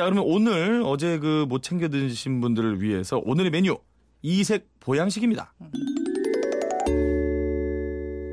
자, 그러면 오늘 어제 그 못 챙겨 드신 분들을 위해서 오늘의 메뉴 이색 보양식입니다.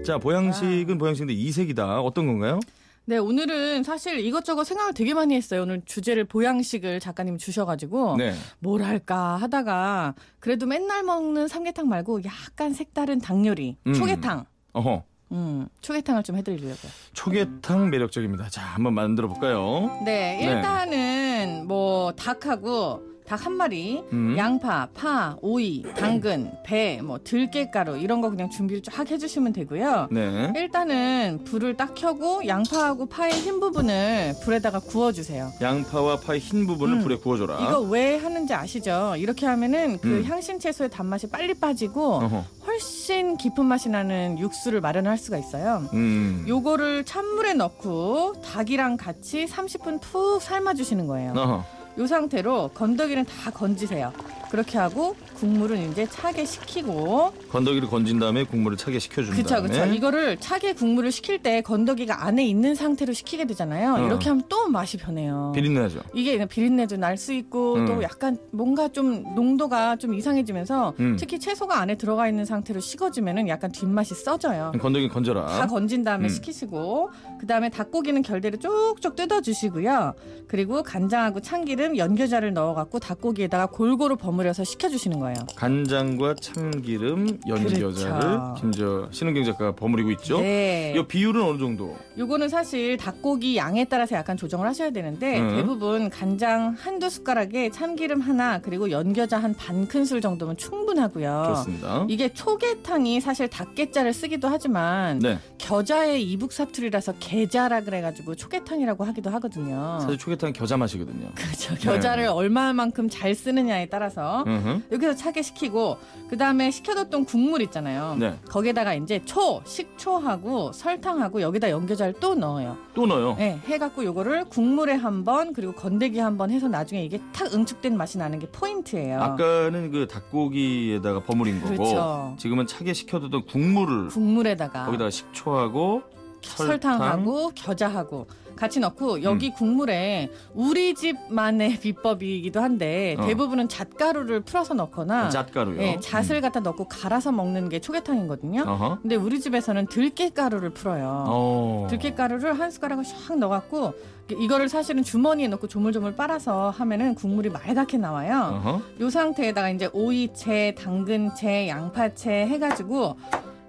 자, 보양식은 보양식인데 이색이다. 어떤 건가요? 네, 오늘은 사실 이것저것 생각을 되게 많이 했어요. 오늘 주제를 보양식을 작가님이 주셔가지고 네. 뭘 할까 하다가 그래도 맨날 먹는 삼계탕 말고 약간 색다른 닭 요리, 음. 초계탕. 어허. 음, 초계탕을 좀 해드리려고요. 초계탕 매력적입니다. 자, 한번 만들어 볼까요? 네, 일단은 뭐 닭하고 닭 한 마리, 음. 양파, 파, 오이, 당근, 배, 뭐 들깨가루 이런 거 그냥 준비를 쫙 해주시면 되고요. 네. 일단은 불을 딱 켜고 양파하고 파의 흰 부분을 불에다가 구워주세요. 양파와 파의 흰 부분을 음. 불에 구워줘라. 이거 왜 하는지 아시죠? 이렇게 하면은 그 음. 향신 채소의 단맛이 빨리 빠지고 어허. 훨씬 깊은 맛이 나는 육수를 마련할 수가 있어요. 음. 요거를 찬물에 넣고 닭이랑 같이 30분 푹 삶아주시는 거예요. 어허. 요 상태로 건더기는 다 건지세요. 그렇게 하고 국물은 이제 차게 식히고 건더기를 건진 다음에 국물을 차게 식혀준 그쵸 다음에 그쵸 이거를 차게 국물을 식힐 때 건더기가 안에 있는 상태로 식히게 되잖아요. 어. 이렇게 하면 또 맛이 변해요. 비린내죠. 이게 비린내도 날 수 있고 음. 또 약간 뭔가 좀 농도가 좀 이상해지면서 음. 특히 채소가 안에 들어가 있는 상태로 식어지면은 약간 뒷맛이 써져요. 건더기 건져라. 다 건진 다음에 음. 식히시고 그다음에 닭고기는 결대로 쭉쭉 뜯어 주시고요. 그리고 간장하고 참기름, 연겨자를 넣어 갖고 닭고기에다가 골고루 버무려서 식혀 주시는 거예요. 간장과 참기름, 연겨자를 그렇죠. 김저 신은경 작가가 버무리고 있죠. 네. 이 비율은 어느 정도? 요거는 사실 닭고기 양에 따라서 약간 조정을 하셔야 되는데 음. 대부분 간장 한두 숟가락에 참기름 하나 그리고 연겨자 한 반 큰술 정도면 충분하고요. 좋습니다. 이게 초계탕이 사실 닭게자를 쓰기도 하지만 네. 겨자의 이북 사투리라서 게자라 그래가지고 초계탕이라고 하기도 하거든요. 사실 초계탕 겨자 맛이거든요. 그렇죠. 겨자를 얼마만큼 잘 쓰느냐에 따라서 음흠. 여기서 차게 식히고 그 다음에 식혀뒀던 국물 있잖아요. 네. 거기에다가 이제 초, 식초하고 설탕하고 여기다 연겨자를 또 넣어요. 또 넣어요. 네, 해갖고 요거를 국물에 한 번 그리고 건더기 한 번 해서 나중에 이게 탁 응축된 맛이 나는 게 포인트예요. 아까는 그 닭고기에다가 버무린 거고 그렇죠. 지금은 차게 식혀두던 국물을 국물에다가 거기다가 식초하고 설탕, 설탕하고 겨자하고 같이 음. 넣고 여기 국물에 우리 집만의 비법이기도 한데 어. 대부분은 잣가루를 풀어서 넣거나 잣가루요. 예, 잣을 갖다 넣고 갈아서 먹는 게 초계탕이거든요. 음. 어허. 근데 우리 집에서는 들깨가루를 풀어요. 어. 들깨가루를 한 숟가락을 샥 넣어갖고 이거를 사실은 주머니에 넣고 조물조물 빨아서 하면은 국물이 말갛게 나와요. 어허. 요 상태에다가 이제 오이채, 당근채, 양파채 해가지고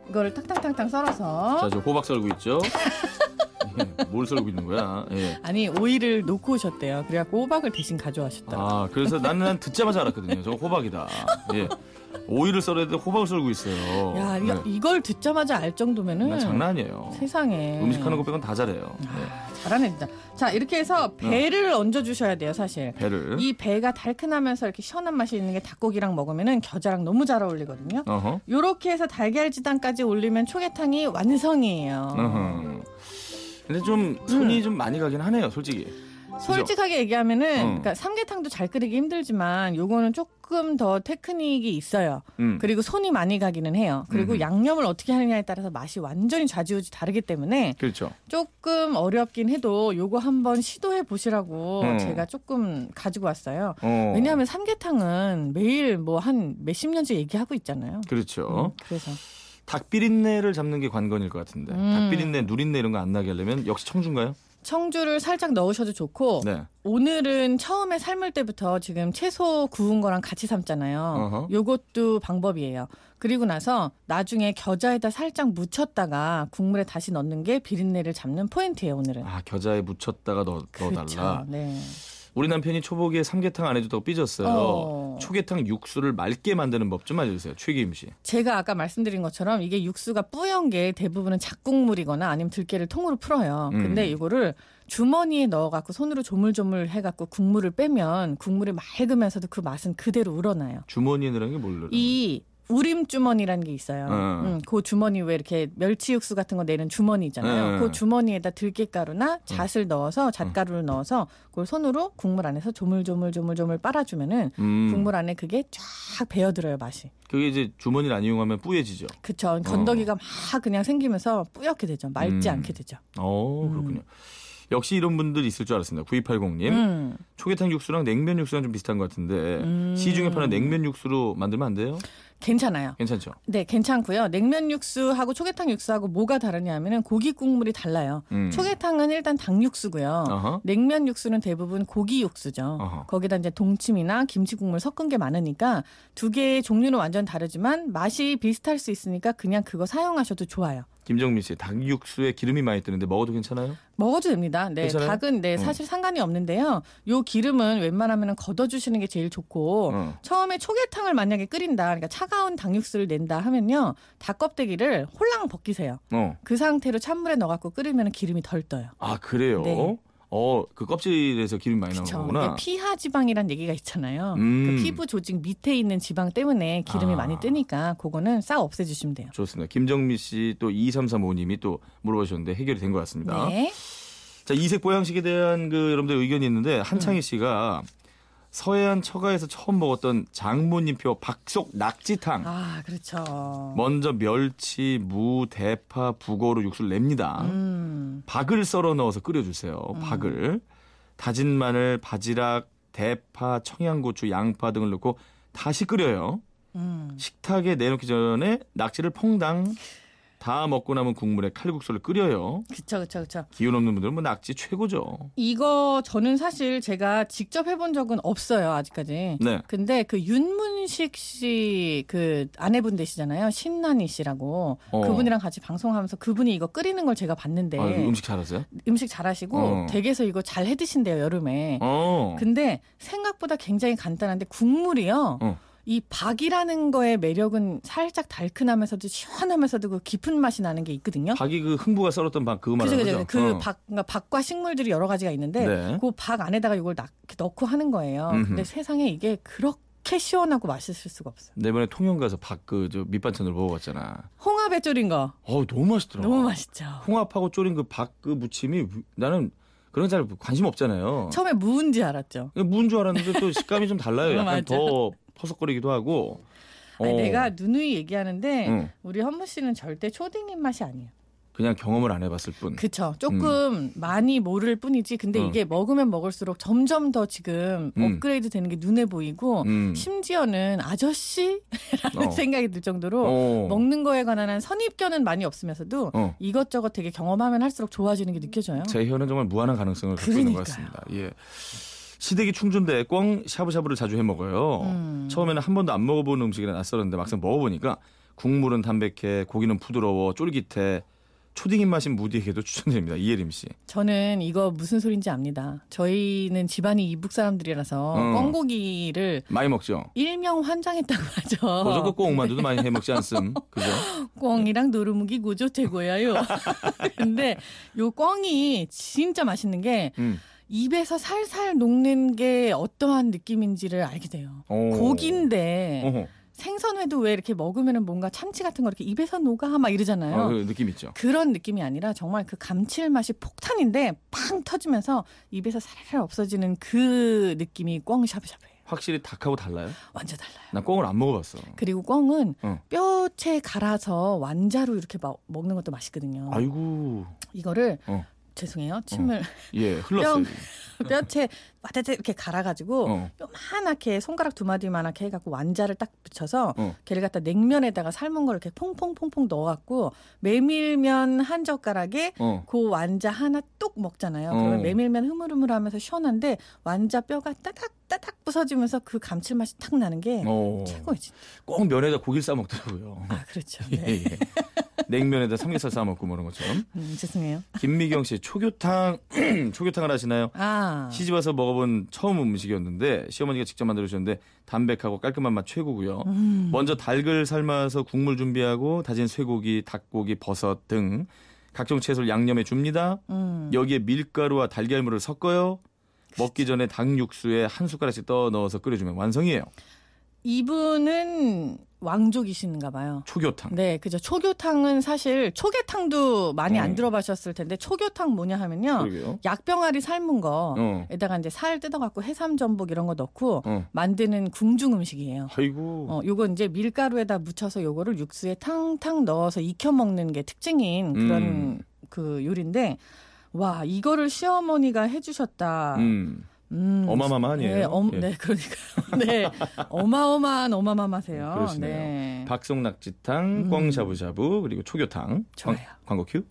이거를 탁탁탁탁 썰어서 자, 저 호박 썰고 있죠. 예, 뭘 썰고 있는 거야? 예. 아니 오이를 놓고 오셨대요. 그래갖고 호박을 대신 가져와셨다. 아, 그래서 나는 난 듣자마자 알았거든요. 저거 호박이다. 예. 오이를 썰어야 돼 호박을 썰고 있어요. 야 네. 이거, 이걸 듣자마자 알 정도면은 나 장난 아니에요. 세상에 음식하는 거 빼곤 다 잘해요. 네. 아, 잘하네 진짜. 자 이렇게 해서 배를 얹어 주셔야 돼요 사실. 배를. 이 배가 달큰하면서 이렇게 시원한 맛이 있는 게 닭고기랑 먹으면은 겨자랑 너무 잘 어울리거든요. 어허. 요렇게 해서 달걀 지단까지 올리면 초계탕이 완성이에요. 어허. 근데 좀 손이 좀 많이 가긴 하네요, 솔직히. 솔직하게 얘기하면은 어. 그러니까 삼계탕도 잘 끓이기 힘들지만 요거는 조금 더 테크닉이 있어요. 음. 그리고 손이 많이 가기는 해요. 그리고 음. 양념을 어떻게 하느냐에 따라서 맛이 완전히 좌지우지 다르기 때문에 그렇죠. 조금 어렵긴 해도 요거 한번 시도해 보시라고 음. 제가 조금 가지고 왔어요. 어. 왜냐하면 삼계탕은 매일 뭐 한 몇십 년째 얘기하고 있잖아요. 그렇죠. 음, 그래서 닭 비린내를 잡는 게 관건일 것 같은데. 음. 닭 비린내, 누린내 이런 거 안 나게 하려면 역시 청주인가요? 청주를 살짝 넣으셔도 좋고 네. 오늘은 처음에 삶을 때부터 지금 채소 구운 거랑 같이 삶잖아요. 어허. 요것도 방법이에요. 그리고 나서 나중에 겨자에다 살짝 묻혔다가 국물에 다시 넣는 게 비린내를 잡는 포인트예요, 오늘은. 아, 겨자에 묻혔다가 넣, 넣어달라. 그렇죠. 네. 우리 남편이 초복에 삼계탕 안 해줬다고 삐졌어요. 어. 초계탕 육수를 맑게 만드는 법 좀 알려주세요. 최기임 씨. 제가 아까 말씀드린 것처럼 이게 육수가 뿌연 게 대부분은 작국물이거나 아니면 들깨를 통으로 풀어요. 음. 근데 이거를 주머니에 넣어갖고 손으로 조물조물 해갖고 국물을 빼면 국물이 맑으면서도 그 맛은 그대로 우러나요. 주머니에 넣으라는 게 뭘로? 이 우림 주머니라는 게 있어요. 어. 음, 그 주머니 왜 이렇게 멸치 육수 같은 거 내는 주머니 있잖아요. 어. 그 주머니에다 들깨가루나 잣을 넣어서 잣가루를 넣어서 그걸 손으로 국물 안에서 조물조물조물조물 빨아주면은 음, 국물 안에 그게 쫙 배어들어요 맛이. 그게 이제 주머니를 안 이용하면 뿌얘지죠. 그쵸. 건더기가 막 그냥 생기면서 뿌옇게 되죠. 맑지 음. 않게 되죠. 어, 음. 그렇군요. 역시 이런 분들 있을 줄 알았습니다. 9280님. 음. 초계탕 육수랑 냉면 육수랑 좀 비슷한 것 같은데 음. 시중에 파는 냉면 육수로 만들면 안 돼요? 괜찮아요. 괜찮죠? 네, 괜찮고요. 냉면 육수하고 초계탕 육수하고 뭐가 다르냐면은 고기 국물이 달라요. 음. 초계탕은 일단 닭 육수고요. 어허. 냉면 육수는 대부분 고기 육수죠. 어허. 거기다 이제 동치미나 김치 국물 섞은 게 많으니까 두 개의 종류는 완전 다르지만 맛이 비슷할 수 있으니까 그냥 그거 사용하셔도 좋아요. 김정민 씨, 닭 육수에 기름이 많이 뜨는데 먹어도 괜찮아요? 먹어도 됩니다. 네, 괜찮아요? 닭은 네, 음. 사실 상관이 없는데요. 요 기름은 웬만하면 걷어주시는 게 제일 좋고 어. 처음에 초계탕을 만약에 끓인다, 그러니까 차가운 닭 육수를 낸다 하면요, 닭 껍데기를 홀랑 벗기세요. 어. 그 상태로 찬물에 넣어갖고 끓이면 기름이 덜 떠요. 아 그래요? 네. 어, 그 껍질에서 기름이 많이 나오는. 거구나. 피하 지방이란 얘기가 있잖아요. 음. 그 피부 조직 밑에 있는 지방 때문에 기름이 아. 많이 뜨니까 그거는 싹 없애주시면 돼요. 좋습니다. 김정미 씨 또 2335님이 또 물어보셨는데 해결이 된 것 같습니다. 네. 자, 이색 보양식에 대한 그 여러분들 의견이 있는데 한창희 씨가 서해안 처가에서 처음 먹었던 장모님표 박속 낙지탕. 아 그렇죠. 먼저 멸치, 무, 대파, 북어로 육수를 냅니다. 음. 박을 썰어 넣어서 끓여주세요. 박을 다진 마늘, 바지락, 대파, 청양고추, 양파 등을 넣고 다시 끓여요. 음. 식탁에 내놓기 전에 낙지를 퐁당 다 먹고 남은 국물에 칼국수를 끓여요. 그쵸 그쵸 그쵸. 기운 없는 분들은 뭐 낙지 최고죠. 이거 저는 사실 제가 직접 해본 적은 없어요 아직까지. 네. 근데 그 윤문식 씨 그 아내분 되시잖아요 신난희 씨라고 어. 그분이랑 같이 방송하면서 그분이 이거 끓이는 걸 제가 봤는데 아, 음식 잘하세요? 음식 잘하시고 어. 댁에서 이거 잘 해드신대요 여름에. 어. 근데 생각보다 굉장히 간단한데 국물이요. 어. 이 박이라는 거의 매력은 살짝 달큰하면서도 시원하면서도 그 깊은 맛이 나는 게 있거든요. 박이 그 흥부가 썰었던 박 그죠, 말하는 그죠. 거죠? 그 어. 박, 그러니까 박과 식물들이 여러 가지가 있는데 네. 그박 안에다가 이걸 넣, 넣고 하는 거예요. 음흠. 근데 세상에 이게 그렇게 시원하고 맛있을 수가 없어요. 내번에 통영 가서 박그저 밑반찬으로 먹어봤잖아. 홍합에 졸인 거 어우 너무 맛있더라. 너무 맛있죠. 홍합하고 졸인 그 박그 무침이 나는 그런 거잘 관심 없잖아요. 처음에 무은지 알았죠. 무인 줄 알았는데 또 식감이 좀 달라요. 어, 약간. 더 퍼석거리기도 하고. 아니, 어, 내가 누누이 얘기하는데 응. 우리 현무 씨는 절대 초딩 입맛이 아니에요. 그냥 경험을 안 해봤을 뿐. 그쵸. 조금 많이 모를 뿐이지. 근데 음. 이게 먹으면 먹을수록 점점 더 지금 음. 업그레이드 되는 게 눈에 보이고 음. 심지어는 아저씨라는 어. 생각이 들 정도로 어. 먹는 거에 관한 한 선입견은 많이 없으면서도 어. 이것저것 되게 경험하면 할수록 좋아지는 게 느껴져요. 제 혀는 정말 무한한 가능성을 갖고 있는 것 그러니까요. 같습니다. 예. 시댁이 충주인데 꽝 샤브샤브를 자주 해 먹어요. 음. 처음에는 한 번도 안 먹어본 음식이라 낯설었는데 막상 먹어보니까 국물은 담백해, 고기는 부드러워, 쫄깃해. 초딩 입맛인 무디에게도 추천드립니다. 이예림 씨. 저는 이거 무슨 소린지 압니다. 저희는 집안이 이북 사람들이라서 어. 꽝고기를 많이 먹죠. 일명 환장했다고 하죠. 고저고 꽁만두도 많이 해 먹지 않음. 그죠? 꽝이랑 노루묵이 고조 최고야요. 근데 요 꽝이 진짜 맛있는 게 음. 입에서 살살 녹는 게 어떠한 느낌인지를 알게 돼요. 오. 고기인데 어허. 생선회도 왜 이렇게 먹으면 뭔가 참치 같은 거 이렇게 입에서 녹아 막 이러잖아요. 아, 그 느낌 있죠. 그런 느낌이 아니라 정말 그 감칠맛이 폭탄인데 팡 터지면서 입에서 살살 없어지는 그 느낌이 꽝 샤브샤브예요. 확실히 닭하고 달라요? 완전 달라요. 나 꽁을 안 먹어봤어. 그리고 꽝은 어. 뼈채 갈아서 완자로 이렇게 막 먹는 것도 맛있거든요. 아이고. 이거를 어. 죄송해요. 침을 예, 흘렀어요. 뼈채 와대대 이렇게 갈아가지고 어. 요만하게 손가락 두 마디만하게 해갖고 완자를 딱 붙여서 어. 걔를 갖다 냉면에다가 삶은 걸 이렇게 퐁퐁퐁퐁 넣어갖고 메밀면 한 젓가락에 어. 그 완자 하나 뚝 먹잖아요. 어. 그러면 메밀면 흐물흐물하면서 시원한데 완자 뼈가 따닥 따닥 부서지면서 그 감칠맛이 탁 나는 게 어. 최고이지. 꼭 면에다 고기를 싸 먹더라고요. 아 그렇죠. 예, 네. 예. 냉면에다 삼겹살 싸 먹고 뭐 그런 것처럼. 음, 죄송해요. 김미경 씨 초교탕 초교탕을 하시나요? 아 시집 와서 먹어본 처음 음식이었는데 시어머니가 직접 만들어 주셨는데 담백하고 깔끔한 맛 최고고요. 음. 먼저 닭을 삶아서 국물 준비하고 다진 쇠고기, 닭고기, 버섯 등 각종 채소를 양념해 줍니다. 음. 여기에 밀가루와 달걀물을 섞어요. 먹기 전에 닭 육수에 한 숟가락씩 떠 넣어서 끓여주면 완성이에요. 이분은 왕족이신가 봐요. 초교탕. 네, 그죠. 초교탕은 사실 초계탕도 많이 어. 안 들어보셨을 텐데 초교탕 뭐냐 하면요. 그러게요. 약병아리 삶은 어. 거에다가 이제 살 뜯어갖고 해삼 전복 이런 거 넣고 어. 만드는 궁중 음식이에요. 아이고. 어, 요거 이제 밀가루에다 묻혀서 요거를 육수에 탕탕 넣어서 익혀 먹는 게 특징인 그런 음. 그 요리인데 와 이거를 시어머니가 해주셨다. 음. 음, 어마마마하네요. 네, 엄, 예. 네, 그러니까요. 네, 어마어마한 어마마마세요. 그러시네요. 네. 박송낙지탕, 음. 꽝샤브샤브 그리고 초교탕. 좋아요. 광, 광고 큐.